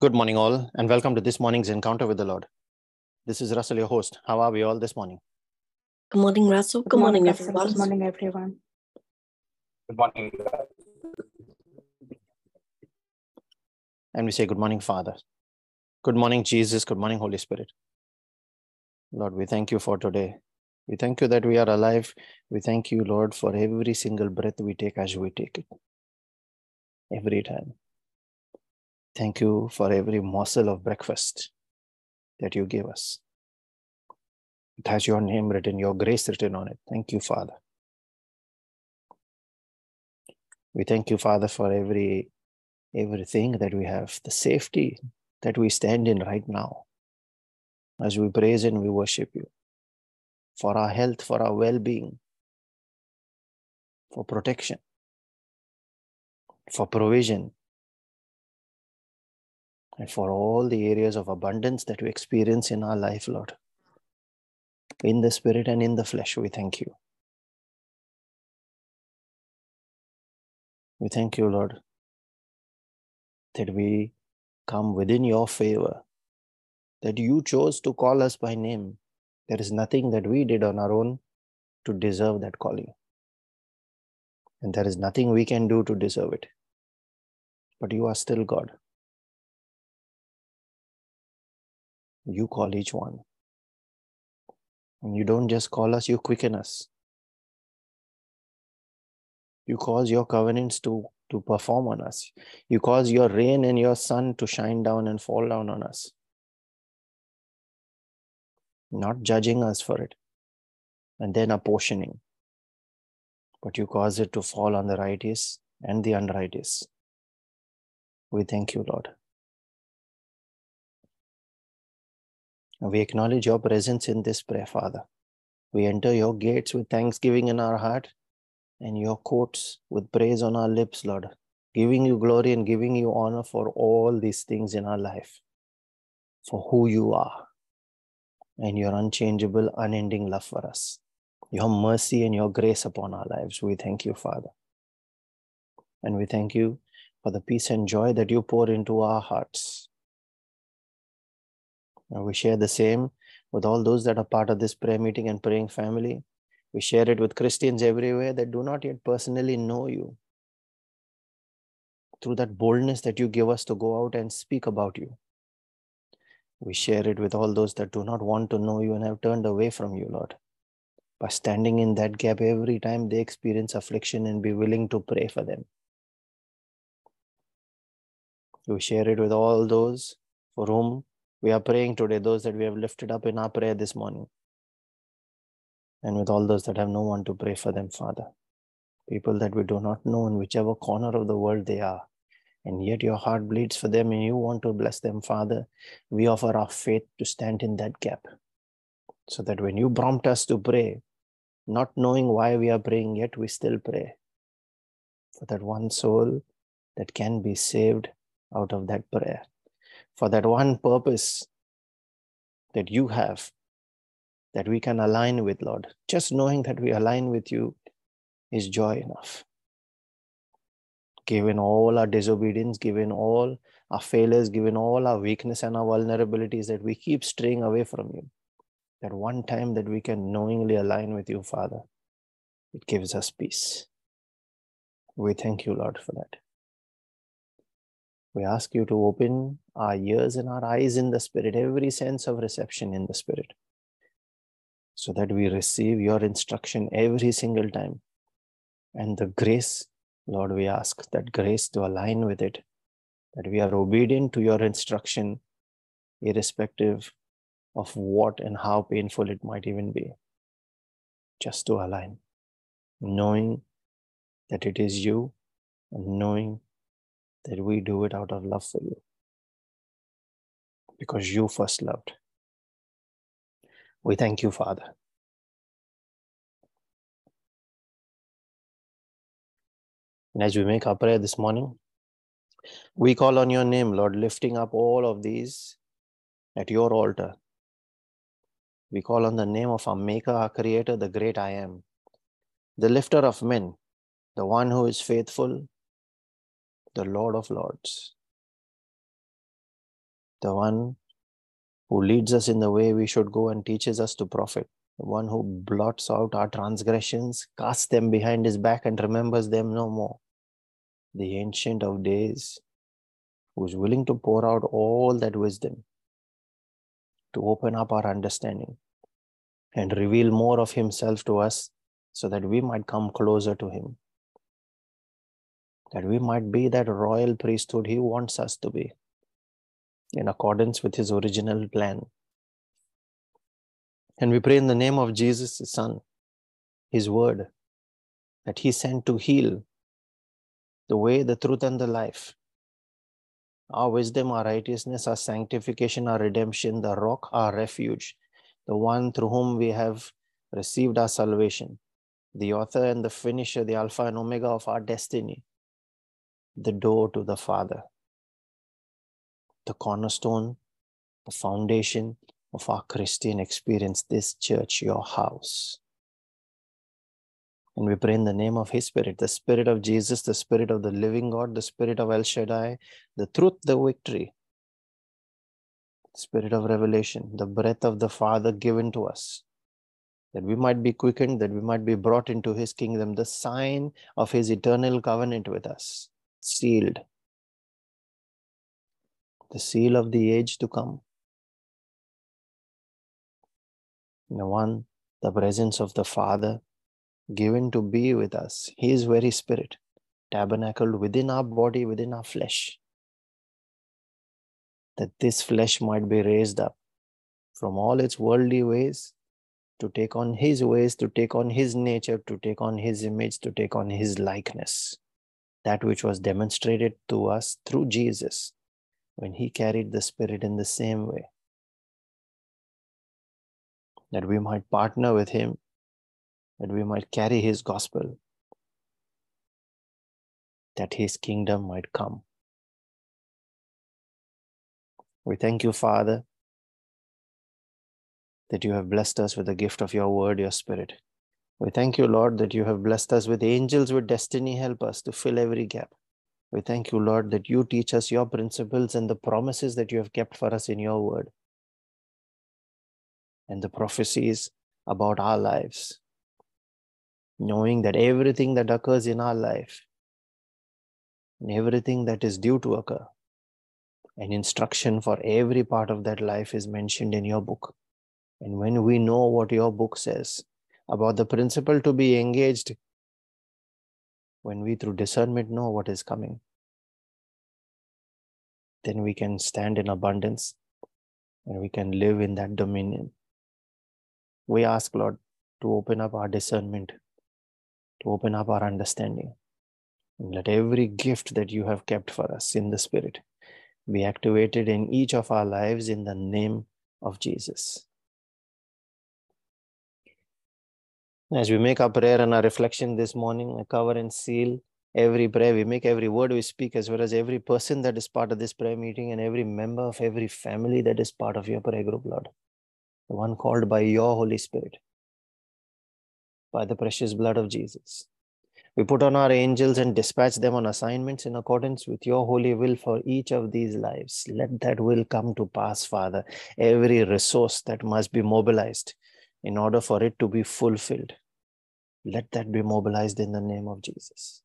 Good morning, all, and welcome to this morning's encounter with the Lord. This is Russell, your host. How are we all this morning? Good morning, Russell. Good, morning, Russell. everyone. Good morning, everyone. Good morning. And we say, Good morning, Father. Good morning, Jesus. Good morning, Holy Spirit. Lord, we thank you for today. We thank you that we are alive. We thank you, Lord, for every single breath we take as we take it. Every time. Thank you for every morsel of breakfast that you give us. It has your name written, your grace written on it. Thank you, Father. We thank you, Father, for every everything that we have, the safety that we stand in right now. As we praise and we worship you. For our health, for our well-being, for protection, for provision, and for all the areas of abundance that we experience in our life, Lord. In the spirit and in the flesh, we thank you. We thank you, Lord, that we come within your favor, that you chose to call us by name. There is nothing that we did on our own to deserve that calling. And there is nothing we can do to deserve it. But you are still God. You call each one. And you don't just call us, you quicken us. You cause your covenants to, to perform on us. You cause your rain and your sun to shine down and fall down on us. Not judging us for it and then apportioning, but you cause it to fall on the righteous and the unrighteous. We thank you, Lord. We acknowledge your presence in this prayer, Father. We enter your gates with thanksgiving in our heart and your courts with praise on our lips, Lord, giving you glory and giving you honor for all these things in our life, for who you are, and your unchangeable, unending love for us, your mercy and your grace upon our lives. We thank you, Father. And we thank you for the peace and joy that you pour into our hearts. We share the same with all those that are part of this prayer meeting and praying family. We share it with Christians everywhere that do not yet personally know you. Through that boldness that you give us to go out and speak about you. We share it with all those that do not want to know you and have turned away from you, Lord. By standing in that gap every time they experience affliction and be willing to pray for them. We share it with all those for whom we are praying today, those that we have lifted up in our prayer this morning. And with all those that have no one to pray for them, Father. People that we do not know in whichever corner of the world they are. And yet your heart bleeds for them and you want to bless them, Father. We offer our faith to stand in that gap. So that when you prompt us to pray, not knowing why we are praying, yet we still pray for that one soul that can be saved out of that prayer for that one purpose that you have that we can align with, Lord. Just knowing that we align with you is joy enough. Given all our disobedience, given all our failures, given all our weakness and our vulnerabilities, that we keep straying away from you. That one time that we can knowingly align with you, Father, it gives us peace. We thank you, Lord, for that. We ask you to open our ears and our eyes in the Spirit, every sense of reception in the Spirit, so that we receive your instruction every single time. And the grace, Lord, we ask that grace to align with it, that we are obedient to your instruction, irrespective of what and how painful it might even be, just to align, knowing that it is you and knowing that we do it out of love for you because you first loved. We thank you, Father. And as we make our prayer this morning, we call on your name, Lord, lifting up all of these at your altar. We call on the name of our Maker, our Creator, the great I am, the lifter of men, the one who is faithful, the Lord of Lords. The one who leads us in the way we should go and teaches us to profit, the one who blots out our transgressions, casts them behind his back, and remembers them no more, the Ancient of Days, who is willing to pour out all that wisdom to open up our understanding and reveal more of himself to us so that we might come closer to him. That we might be that royal priesthood he wants us to be in accordance with his original plan. And we pray in the name of Jesus, his Son, his word, that he sent to heal the way, the truth, and the life. Our wisdom, our righteousness, our sanctification, our redemption, the rock, our refuge, the one through whom we have received our salvation, the author and the finisher, the Alpha and Omega of our destiny, the door to the Father, the cornerstone, the foundation of our Christian experience, this church, your house. And we pray in the name of His Spirit, the Spirit of Jesus, the Spirit of the living God, the Spirit of El Shaddai, the truth, the victory, Spirit of revelation, the breath of the Father given to us, that we might be quickened, that we might be brought into His kingdom, the sign of His eternal covenant with us sealed. The seal of the age to come. The one, the presence of the Father given to be with us, His very Spirit, tabernacled within our body, within our flesh, that this flesh might be raised up from all its worldly ways to take on His ways, to take on His nature, to take on His image, to take on His likeness. That which was demonstrated to us through Jesus when he carried the Spirit in the same way. That we might partner with him, that we might carry his gospel, that his kingdom might come. We thank you, Father, that you have blessed us with the gift of your word, your spirit. We thank you, Lord, that you have blessed us with angels with destiny. Help us to fill every gap. We thank you, Lord, that you teach us your principles and the promises that you have kept for us in your word and the prophecies about our lives. Knowing that everything that occurs in our life and everything that is due to occur, an instruction for every part of that life is mentioned in your book. And when we know what your book says, about the principle to be engaged when we through discernment know what is coming then we can stand in abundance and we can live in that dominion. We ask lord to open up our discernment to open up our understanding and let every gift that you have kept for us in the spirit be activated in each of our lives in the name of jesus As we make our prayer and our reflection this morning, I cover and seal every prayer we make, every word we speak, as well as every person that is part of this prayer meeting and every member of every family that is part of your prayer group, Lord. The one called by your Holy Spirit, by the precious blood of Jesus. We put on our angels and dispatch them on assignments in accordance with your holy will for each of these lives. Let that will come to pass, Father. Every resource that must be mobilized in order for it to be fulfilled. Let that be mobilized in the name of Jesus.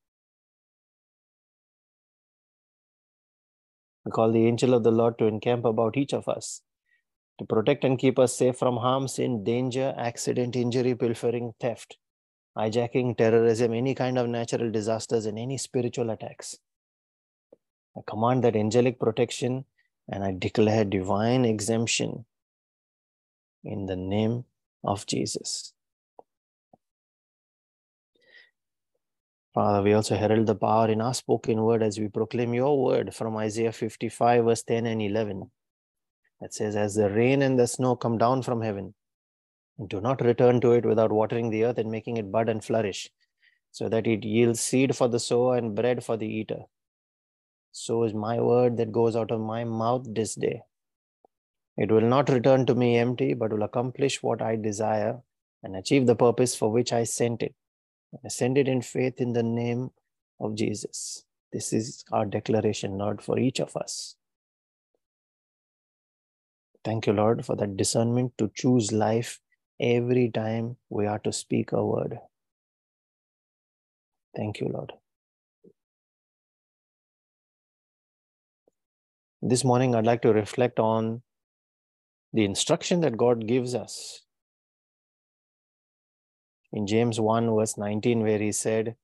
We call the angel of the Lord to encamp about each of us, to protect and keep us safe from harm, sin, danger, accident, injury, pilfering, theft, hijacking, terrorism, any kind of natural disasters, and any spiritual attacks. I command that angelic protection and I declare divine exemption in the name of Jesus. Father, we also herald the power in our spoken word as we proclaim your word from Isaiah 55, verse 10 and 11. That says, As the rain and the snow come down from heaven, do not return to it without watering the earth and making it bud and flourish, so that it yields seed for the sower and bread for the eater. So is my word that goes out of my mouth this day. It will not return to me empty, but will accomplish what I desire and achieve the purpose for which I sent it. I send it in faith in the name of Jesus. This is our declaration, Lord, for each of us. Thank you, Lord, for that discernment to choose life every time we are to speak a word. Thank you, Lord. This morning, I'd like to reflect on the instruction that God gives us in James 1, verse 19, where he said,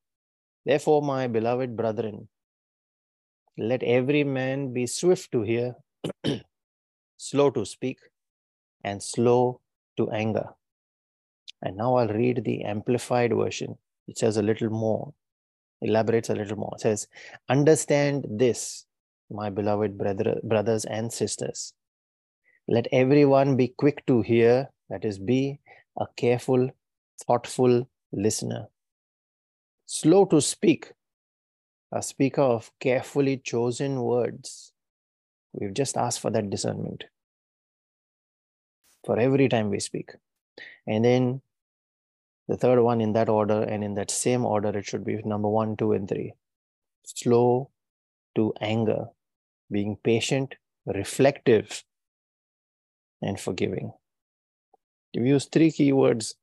Therefore, my beloved brethren, let every man be swift to hear, slow to speak, and slow to anger. And now I'll read the amplified version. It says a little more, elaborates a little more. It says, Understand this, my beloved brother, brothers and sisters. Let everyone be quick to hear, that is, be a careful, thoughtful listener. Slow to speak, a speaker of carefully chosen words. We've just asked for that discernment for every time we speak. And then the third one in that order, and in that same order, it should be number one, two, and three. Slow to anger, being patient, reflective, and forgiving. You use three keywords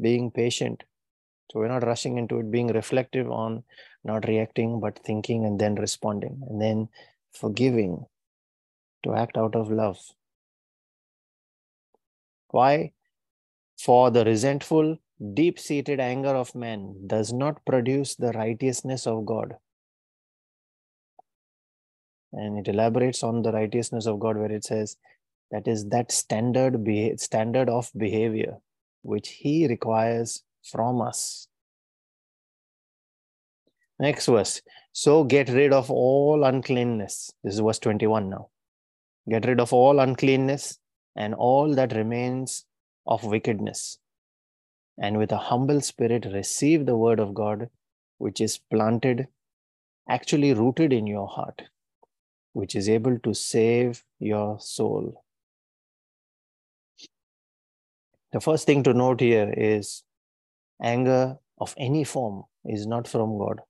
being patient. So we're not rushing into it, being reflective on not reacting, but thinking and then responding. And then forgiving to act out of love. Why? For the resentful, deep seated anger of man does not produce the righteousness of God. And it elaborates on the righteousness of God, where it says, that is that standard beha- standard of behavior which he requires from us. Next verse. So get rid of all uncleanness. This is verse 21 now. Get rid of all uncleanness and all that remains of wickedness. And with a humble spirit receive the word of god which is planted actually rooted in your heart which is able to save your soul the first thing to note here is anger of any form is not from God.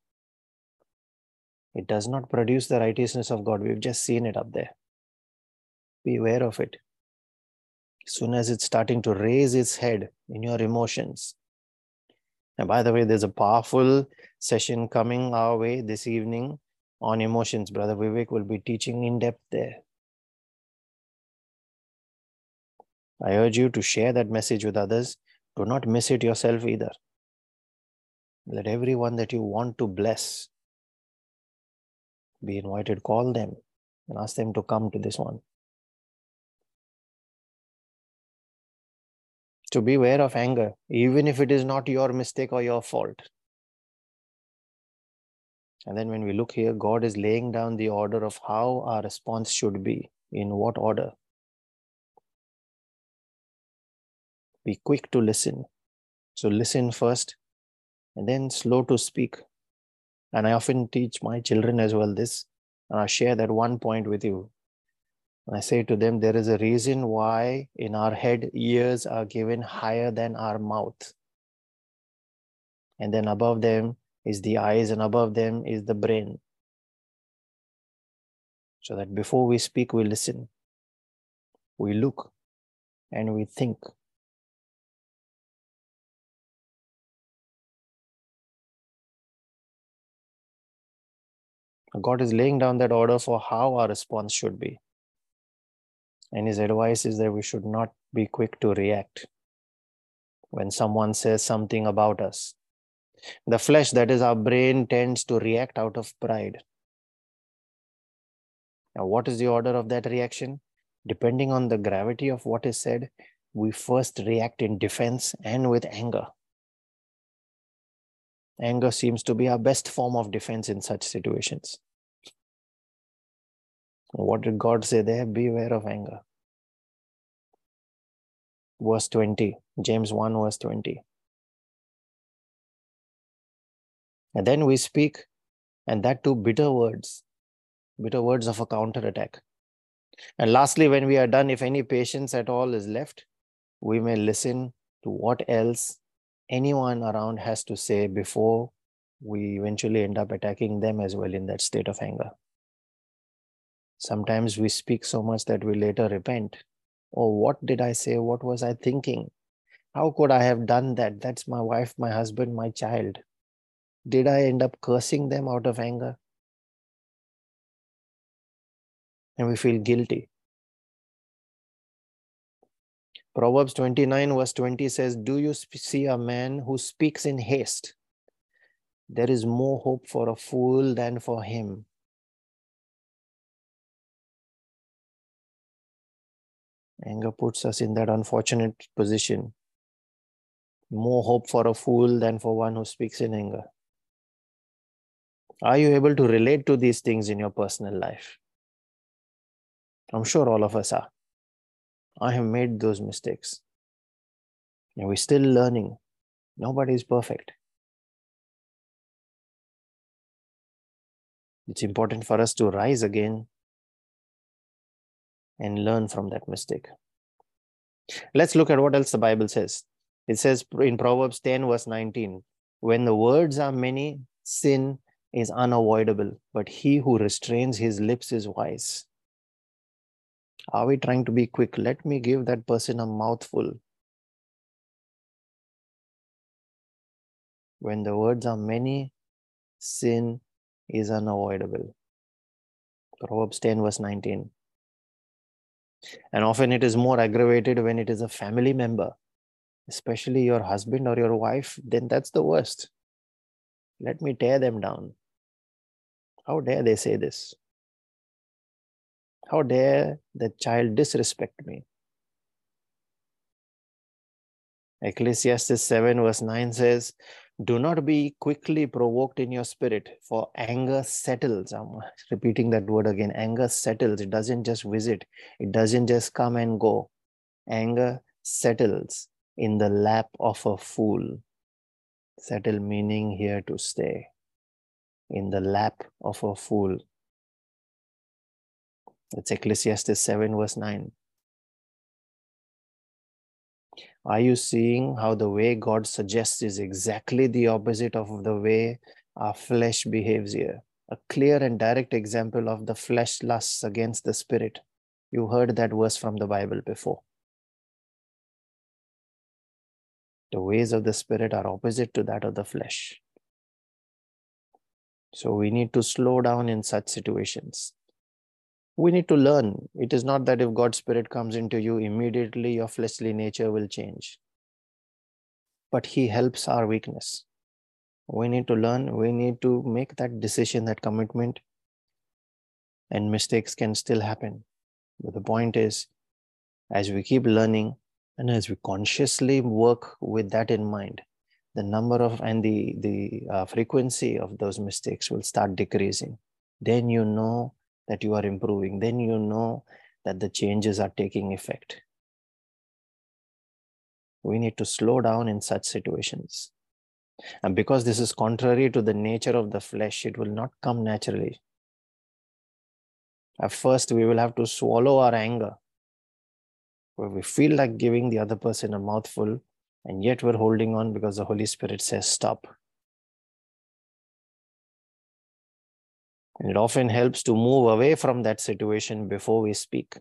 It does not produce the righteousness of God. We've just seen it up there. Be aware of it. As soon as it's starting to raise its head in your emotions. And by the way, there's a powerful session coming our way this evening on emotions. Brother Vivek will be teaching in depth there. I urge you to share that message with others. Do not miss it yourself either. Let everyone that you want to bless be invited. Call them and ask them to come to this one. To beware of anger, even if it is not your mistake or your fault. And then when we look here, God is laying down the order of how our response should be, in what order. be quick to listen. So listen first and then slow to speak. And I often teach my children as well this, and I share that one point with you. And I say to them, there is a reason why in our head, ears are given higher than our mouth. And then above them is the eyes, and above them is the brain. So that before we speak, we listen, we look, and we think. God is laying down that order for how our response should be. And his advice is that we should not be quick to react when someone says something about us. The flesh, that is our brain, tends to react out of pride. Now, what is the order of that reaction? Depending on the gravity of what is said, we first react in defense and with anger. Anger seems to be our best form of defense in such situations. What did God say there? Beware of anger. Verse 20, James 1, verse 20. And then we speak, and that too bitter words, bitter words of a counterattack. And lastly, when we are done, if any patience at all is left, we may listen to what else anyone around has to say before we eventually end up attacking them as well in that state of anger. Sometimes we speak so much that we later repent. Oh, what did I say? What was I thinking? How could I have done that? That's my wife, my husband, my child. Did I end up cursing them out of anger? And we feel guilty. Proverbs 29, verse 20 says, Do you see a man who speaks in haste? There is more hope for a fool than for him. Anger puts us in that unfortunate position. More hope for a fool than for one who speaks in anger. Are you able to relate to these things in your personal life? I'm sure all of us are. I have made those mistakes. And we're still learning. Nobody is perfect. It's important for us to rise again and learn from that mistake. Let's look at what else the Bible says. It says in Proverbs 10, verse 19, when the words are many, sin is unavoidable, but he who restrains his lips is wise. Are we trying to be quick? Let me give that person a mouthful. When the words are many, sin is unavoidable. Proverbs 10, verse 19. And often it is more aggravated when it is a family member, especially your husband or your wife, then that's the worst. Let me tear them down. How dare they say this? How dare the child disrespect me? Ecclesiastes 7, verse 9 says, Do not be quickly provoked in your spirit, for anger settles. I'm repeating that word again. Anger settles. It doesn't just visit, it doesn't just come and go. Anger settles in the lap of a fool. Settle meaning here to stay. In the lap of a fool. It's Ecclesiastes 7, verse 9. Are you seeing how the way God suggests is exactly the opposite of the way our flesh behaves here? A clear and direct example of the flesh lusts against the spirit. You heard that verse from the Bible before. The ways of the spirit are opposite to that of the flesh. So we need to slow down in such situations we need to learn. It is not that if God's Spirit comes into you, immediately your fleshly nature will change. But He helps our weakness. We need to learn, we need to make that decision, that commitment, and mistakes can still happen. But the point is, as we keep learning and as we consciously work with that in mind, the number of and the, the uh, frequency of those mistakes will start decreasing. Then you know that you are improving, then you know that the changes are taking effect. We need to slow down in such situations. And because this is contrary to the nature of the flesh, it will not come naturally. At first, we will have to swallow our anger, where we feel like giving the other person a mouthful, and yet we're holding on because the Holy Spirit says, Stop. And it often helps to move away from that situation before we speak.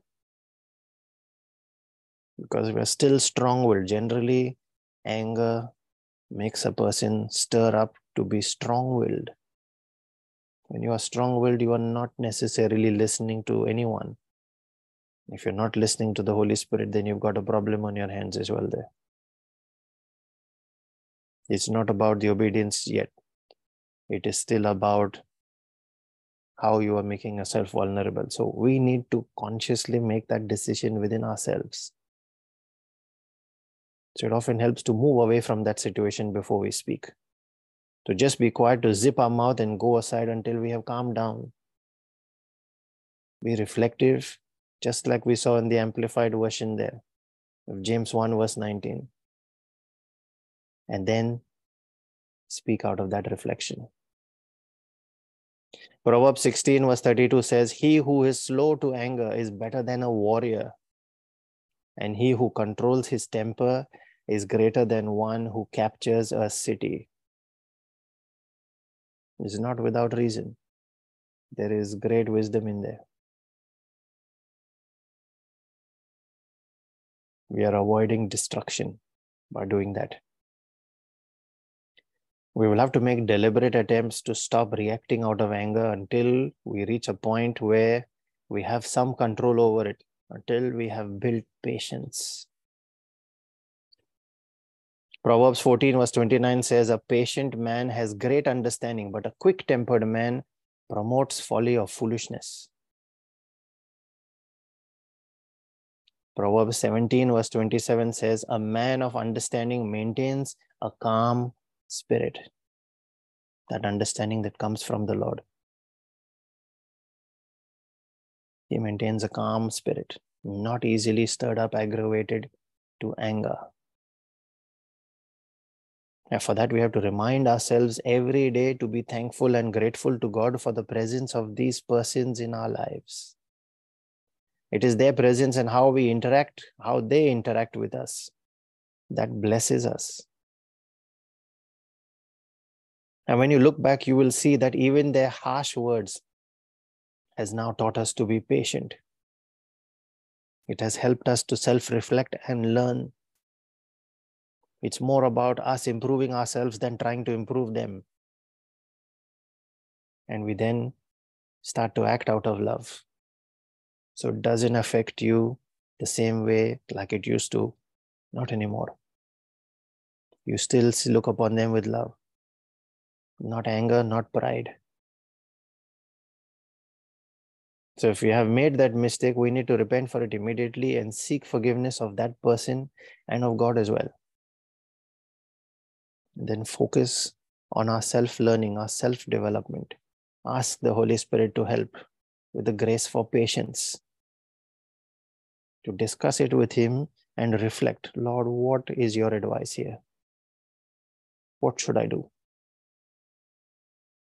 Because we're still strong willed. Generally, anger makes a person stir up to be strong willed. When you are strong willed, you are not necessarily listening to anyone. If you're not listening to the Holy Spirit, then you've got a problem on your hands as well there. It's not about the obedience yet. It is still about how you are making yourself vulnerable. So we need to consciously make that decision within ourselves. So it often helps to move away from that situation before we speak. To just be quiet, to zip our mouth and go aside until we have calmed down. Be reflective, just like we saw in the amplified version there of James 1, verse 19 and then speak out of that reflection. Proverb 16, verse 32 says, He who is slow to anger is better than a warrior, and he who controls his temper is greater than one who captures a city. It's not without reason. There is great wisdom in there. We are avoiding destruction by doing that. We will have to make deliberate attempts to stop reacting out of anger until we reach a point where we have some control over it, until we have built patience. Proverbs 14, verse 29 says, A patient man has great understanding, but a quick tempered man promotes folly or foolishness. Proverbs 17, verse 27 says, A man of understanding maintains a calm spirit. That understanding that comes from the Lord. He maintains a calm spirit, not easily stirred up, aggravated to anger. And for that, we have to remind ourselves every day to be thankful and grateful to God for the presence of these persons in our lives. It is their presence and how we interact, how they interact with us, that blesses us. And when you look back, you will see that even their harsh words has now taught us to be patient. It has helped us to self reflect and learn it's more about us improving ourselves than trying to improve them. And we then start to act out of love. So it doesn't affect you the same way like it used to, not anymore. You still look upon them with love, not anger, not pride. So if we have made that mistake, we need to repent for it immediately and seek forgiveness of that person and of God as well then focus on our self learning, our self development. Ask the Holy Spirit to help with the grace for patience, to discuss it with Him and reflect Lord, what is your advice here? What should I do?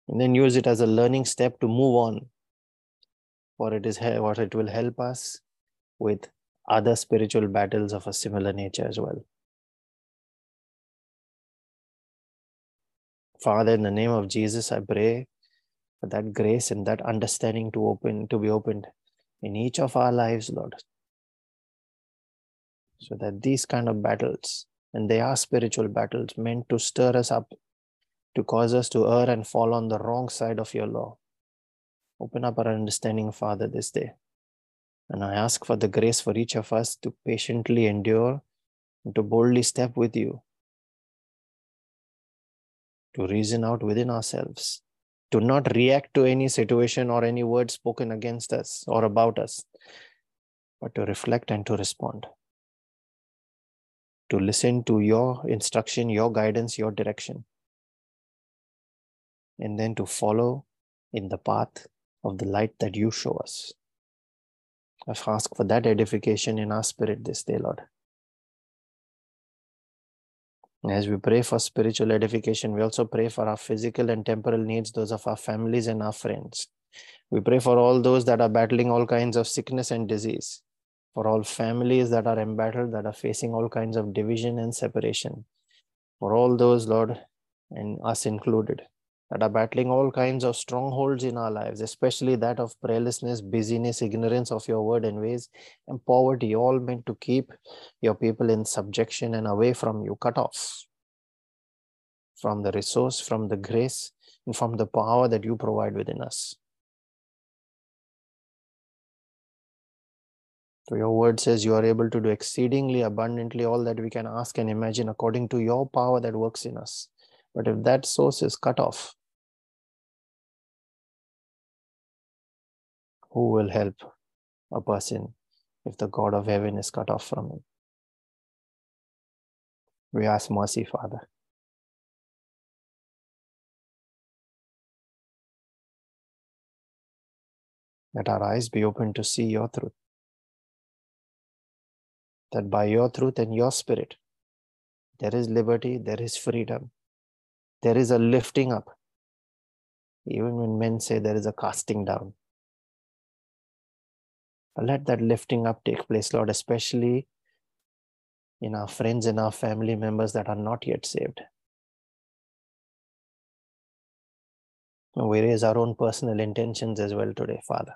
And then use it as a learning step to move on, for it is what it will help us with other spiritual battles of a similar nature as well. Father, in the name of Jesus, I pray for that grace and that understanding to open to be opened in each of our lives, Lord. So that these kind of battles, and they are spiritual battles meant to stir us up, to cause us to err and fall on the wrong side of your law. Open up our understanding, Father, this day. And I ask for the grace for each of us to patiently endure and to boldly step with you to reason out within ourselves, to not react to any situation or any word spoken against us or about us, but to reflect and to respond. To listen to your instruction, your guidance, your direction. And then to follow in the path of the light that you show us. I've asked for that edification in our spirit this day, Lord. As we pray for spiritual edification, we also pray for our physical and temporal needs, those of our families and our friends. We pray for all those that are battling all kinds of sickness and disease, for all families that are embattled, that are facing all kinds of division and separation, for all those, Lord, and us included, that are battling all kinds of strongholds in our lives, especially that of prayerlessness, busyness, ignorance of your word and ways, and poverty, all meant to keep your people in subjection and away from you, cut off from the resource, from the grace, and from the power that you provide within us. So your word says you are able to do exceedingly abundantly all that we can ask and imagine according to your power that works in us. But if that source is cut off, who will help a person if the God of heaven is cut off from him? We ask mercy, Father. Let our eyes be open to see your truth. That by your truth and your spirit, there is liberty, there is freedom, there is a lifting up. Even when men say there is a casting down, let that lifting up take place, Lord, especially in our friends and our family members that are not yet saved. We raise our own personal intentions as well today, Father.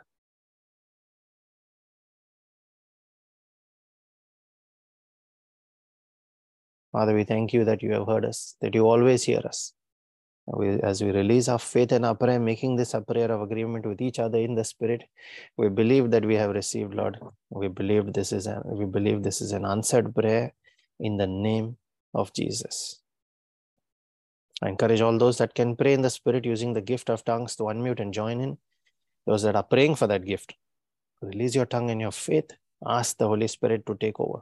Father, we thank you that you have heard us, that you always hear us. We, as we release our faith and our prayer, making this a prayer of agreement with each other in the spirit, we believe that we have received, Lord. We believe this is a, we believe this is an answered prayer in the name of Jesus. I encourage all those that can pray in the spirit using the gift of tongues to unmute and join in. Those that are praying for that gift, release your tongue and your faith. Ask the Holy Spirit to take over.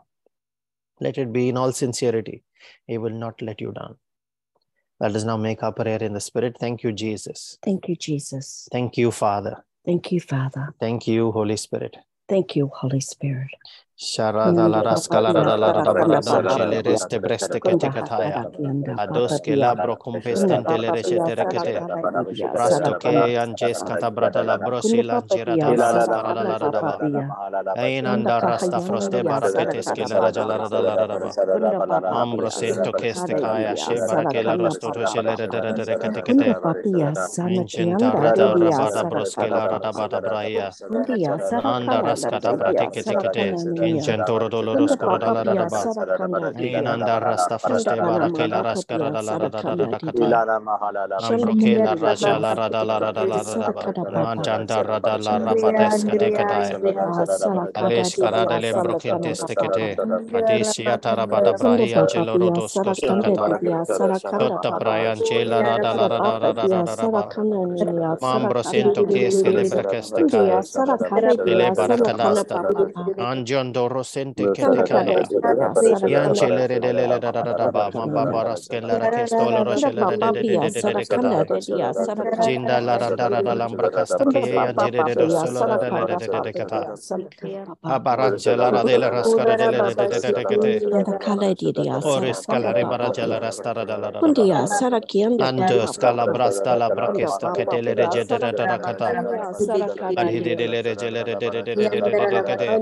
Let it be in all sincerity. He will not let you down. Let us now make our prayer in the Spirit. Thank you, Jesus. Thank you, Jesus. Thank you, Father. Thank you, Father. Thank you, Holy Spirit. Thank you, Holy Spirit. Sharada la rascalara la rada la rada rada. le reste breste che te cataya. Ados che labro compestente le recetere che te. Prasto anjes anges catabrata la brosi langerata la rascalara la radaba. Ein anda rasta froste barakete schele raja la rada la radaba. Ambro sento che este caia she barake la rosto to scele redere dere che te che te. Incenta rada rabada broske la radaba da braia. Anda rascata brate che te che. Incentoro doloroso coradala rosente kete kaya. Yancele de de le da da da da ba. Mamba baraske la rakestolo roshele de de de de de de de kata. Jinda la da da da da lambra kasta ke yanjere de de solo da de de de de de kata. Abaranja la da de la raskara de le de de de de de kete. Oris kalare baraja la rastara da la da da ba. Ando scala brasta la brakesta ketele reje de da da da kata. Adhide de le reje le de de de de de de de de kete.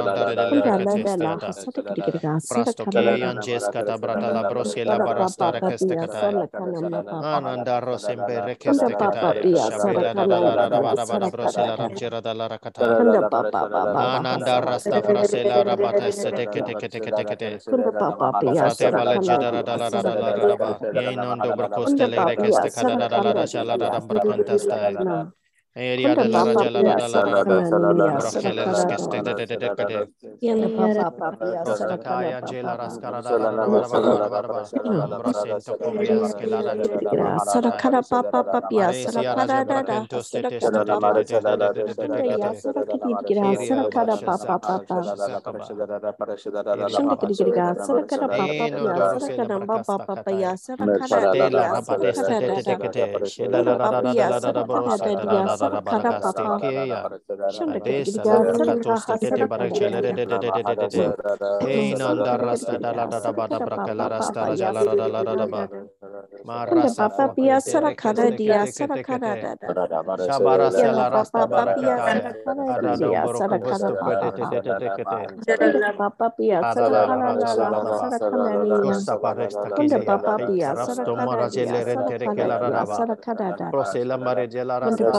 reje stere rekete. Kada da valo roja la randa de le rekete stekata. Prasto ke anjes kata brata la broske la barasta rekeste kata. Ananda rasta Yes,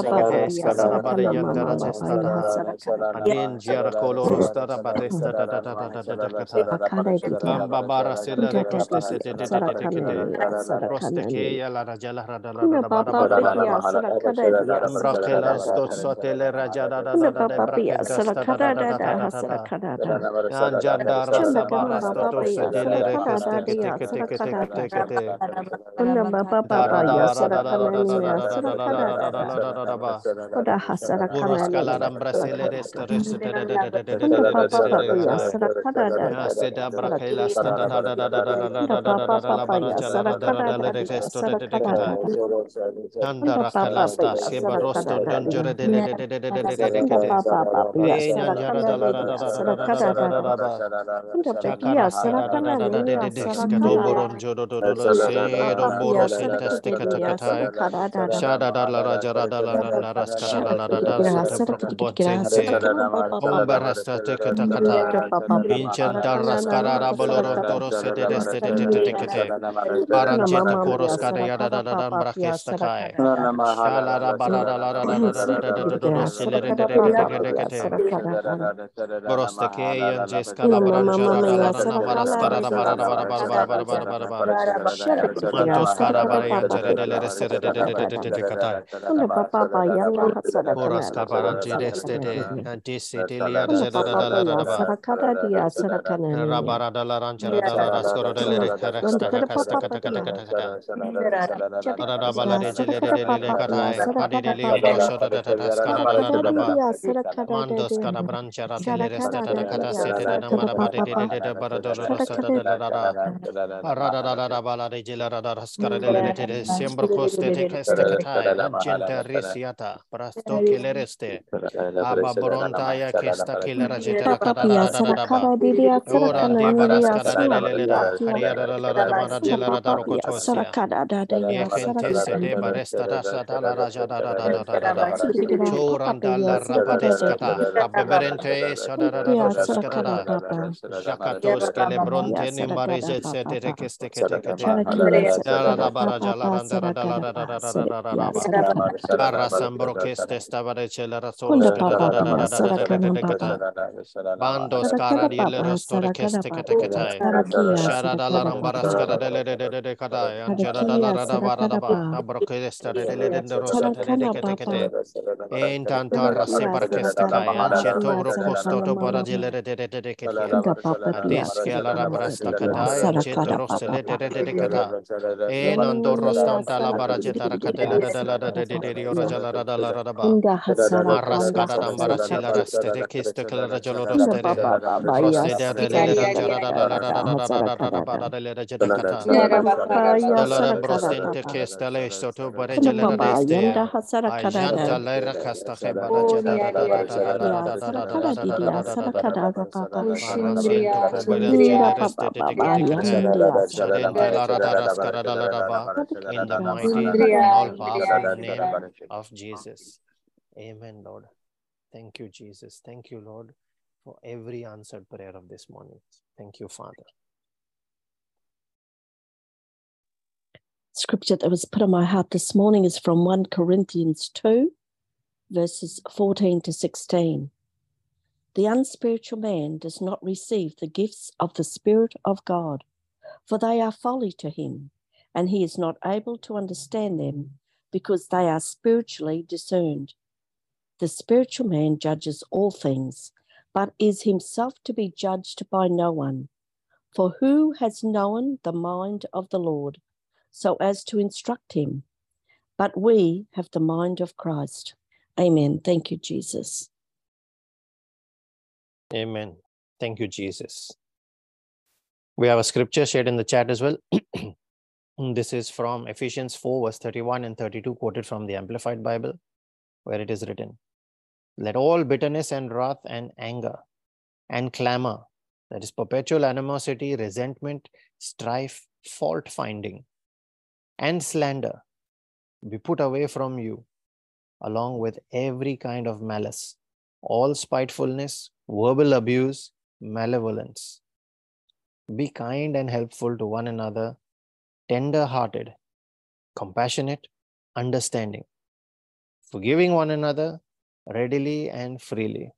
Papa escada bada yandara escada anin giara coloro stada baresta da da da da da da da kata bamba bara sela de costa se de de de de de proste che ya la raja la rada la da bara bara la la mahala rakela stot sotele raja da da da da da brakela stada da da da da da da anjanda rasa bara stot sotele re costa te te te te te te te bamba bara ya sada kana ya sada kana kete kete. Kunda baba Da da papa ya da da sara da da da kana da ni da ya da da sara da da kada da da da da da da da da da ba. Koda ha sara kana Uros ni ya kalaram sara brasile kada resta da resta de de de de de de de de Kunda de de papa de de papa de ya kata. sara kada da Ya da seda sara brakela sta da da da da da da da da da Kunda da da da papa da la papa bara ya jala sara ra da kada da le resto de de de kata. Anda rakalasta sheba rosto donjore de de de de de de de de de de de. E nanjara da la da da da da da da da da da da da. Chakara da da da da da de de de skado boron jodo do do do se do boro sinteste kata kata. Shada da la ra jara da la la baras karabalarada Papa, Poras caparante de desse de lia da da la gente risiata risiata prasto ke le reste. Aba boronta ya kesta ke le ra jete ra kata da da da da ba. Ora di baras kara de le le le da. Haria da da la da mara jela ra da rokotosia. Ye kente se de baresta da sa da la raja da da da da da da da. Choranda la rapadeskata. Rabeberente sa da da da da da skata da. Jakatos ke le bronte nimbarize se te te keste ke te ke te. Da la da bara jala randa da da la da da da da da da da da. Barra sambro keste stava de da da. Bandos cara di le rostore keste ke te ke te. Shara da la rambara skata de le de de de de kada. Anjara da la da da ba da da ba. Abro keste de de le de de rosa de de ke te ke te. Intanto rasse per keste kai. Ancheto bro costo to bara jele de de de de de ke te. Adis ke la da brasta kada. Ancheto rosse le de de de de kada. E nando rostam da la bara jeta ra kate le de la da de de de de ora jala da da la ba. Kada da de da jolo de. De de de jara da da da da da da da da da ba da le kata. Bare le da da da da da da da da da da da da da da. In the mighty and all powerful name of Jesus. Amen, Lord. Thank you, Jesus. Thank you, Lord, for every answered prayer of this morning. Thank you, Father. Scripture that was put on my heart this morning is from 1 Corinthians 2, verses 14 to 16. The unspiritual man does not receive the gifts of the Spirit of God, for they are folly to him, and he is not able to understand them because they are spiritually discerned. The spiritual man judges all things, but is himself to be judged by no one. For who has known the mind of the Lord so as to instruct him? But we have the mind of Christ. Amen. Thank you, Jesus. Amen. Thank you, Jesus. We have a scripture shared in the chat as well. Mm, this is from Ephesians 4, verse 31 and 32, quoted from the Amplified Bible, where it is written Let all bitterness and wrath and anger and clamor, that is perpetual animosity, resentment, strife, fault finding, and slander, be put away from you, along with every kind of malice, all spitefulness, verbal abuse, malevolence. Be kind and helpful to one another, tender hearted, compassionate, understanding, forgiving one another readily and freely,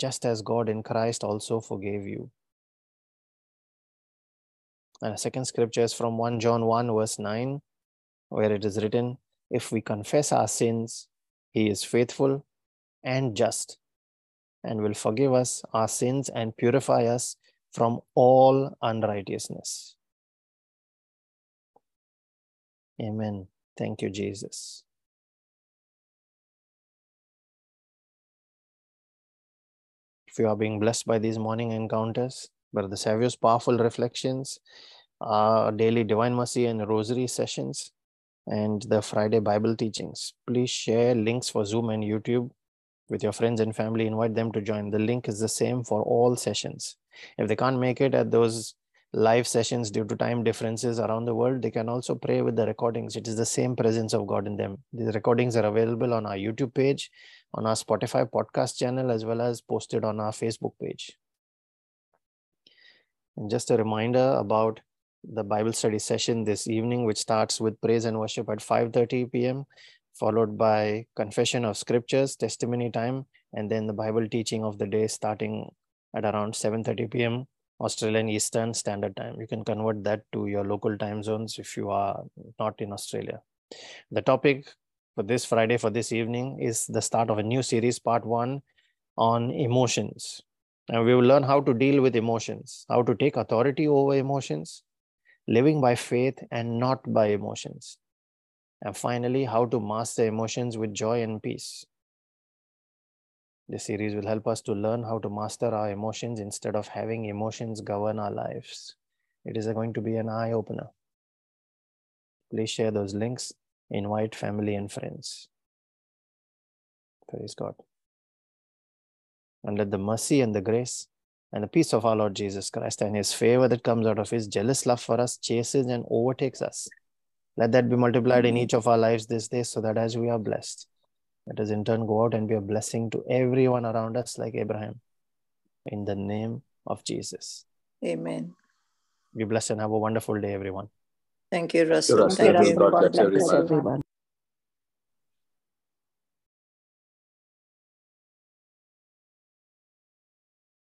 just as God in Christ also forgave you. And a second scripture is from 1 John 1, verse 9, where it is written, If we confess our sins, he is faithful and just and will forgive us our sins and purify us from all unrighteousness. Amen. Thank you, Jesus. If you are being blessed by these morning encounters, Brother Savio's powerful reflections, our daily Divine Mercy and Rosary sessions, and the Friday Bible teachings. Please share links for Zoom and YouTube with your friends and family. Invite them to join. The link is the same for all sessions. If they can't make it at those live sessions due to time differences around the world, they can also pray with the recordings. It is the same presence of God in them. These recordings are available on our YouTube page, on our Spotify podcast channel, as well as posted on our Facebook page. And just a reminder about the Bible study session this evening, which starts with praise and worship at 5:30 p.m., followed by confession of scriptures, testimony time, and then the Bible teaching of the day starting at around 7:30 p.m. Australian Eastern Standard Time. You can convert that to your local time zones if you are not in Australia. The topic for this Friday, for this evening, is the start of a new series, part one on emotions. And we will learn how to deal with emotions, how to take authority over emotions, living by faith and not by emotions. And finally, how to master emotions with joy and peace. This series will help us to learn how to master our emotions instead of having emotions govern our lives. It is going to be an eye opener. Please share those links, invite family and friends. Praise God. And let the mercy and the grace and the peace of our Lord Jesus Christ and his favor that comes out of his jealous love for us chases and overtakes us. Let that be multiplied in each of our lives this day so that as we are blessed, let us in turn go out and be a blessing to everyone around us, like Abraham. In the name of Jesus. Amen. Be blessed and have a wonderful day, everyone. Thank you, Russell. Russell. Thank you. God God bless bless everyone. everyone.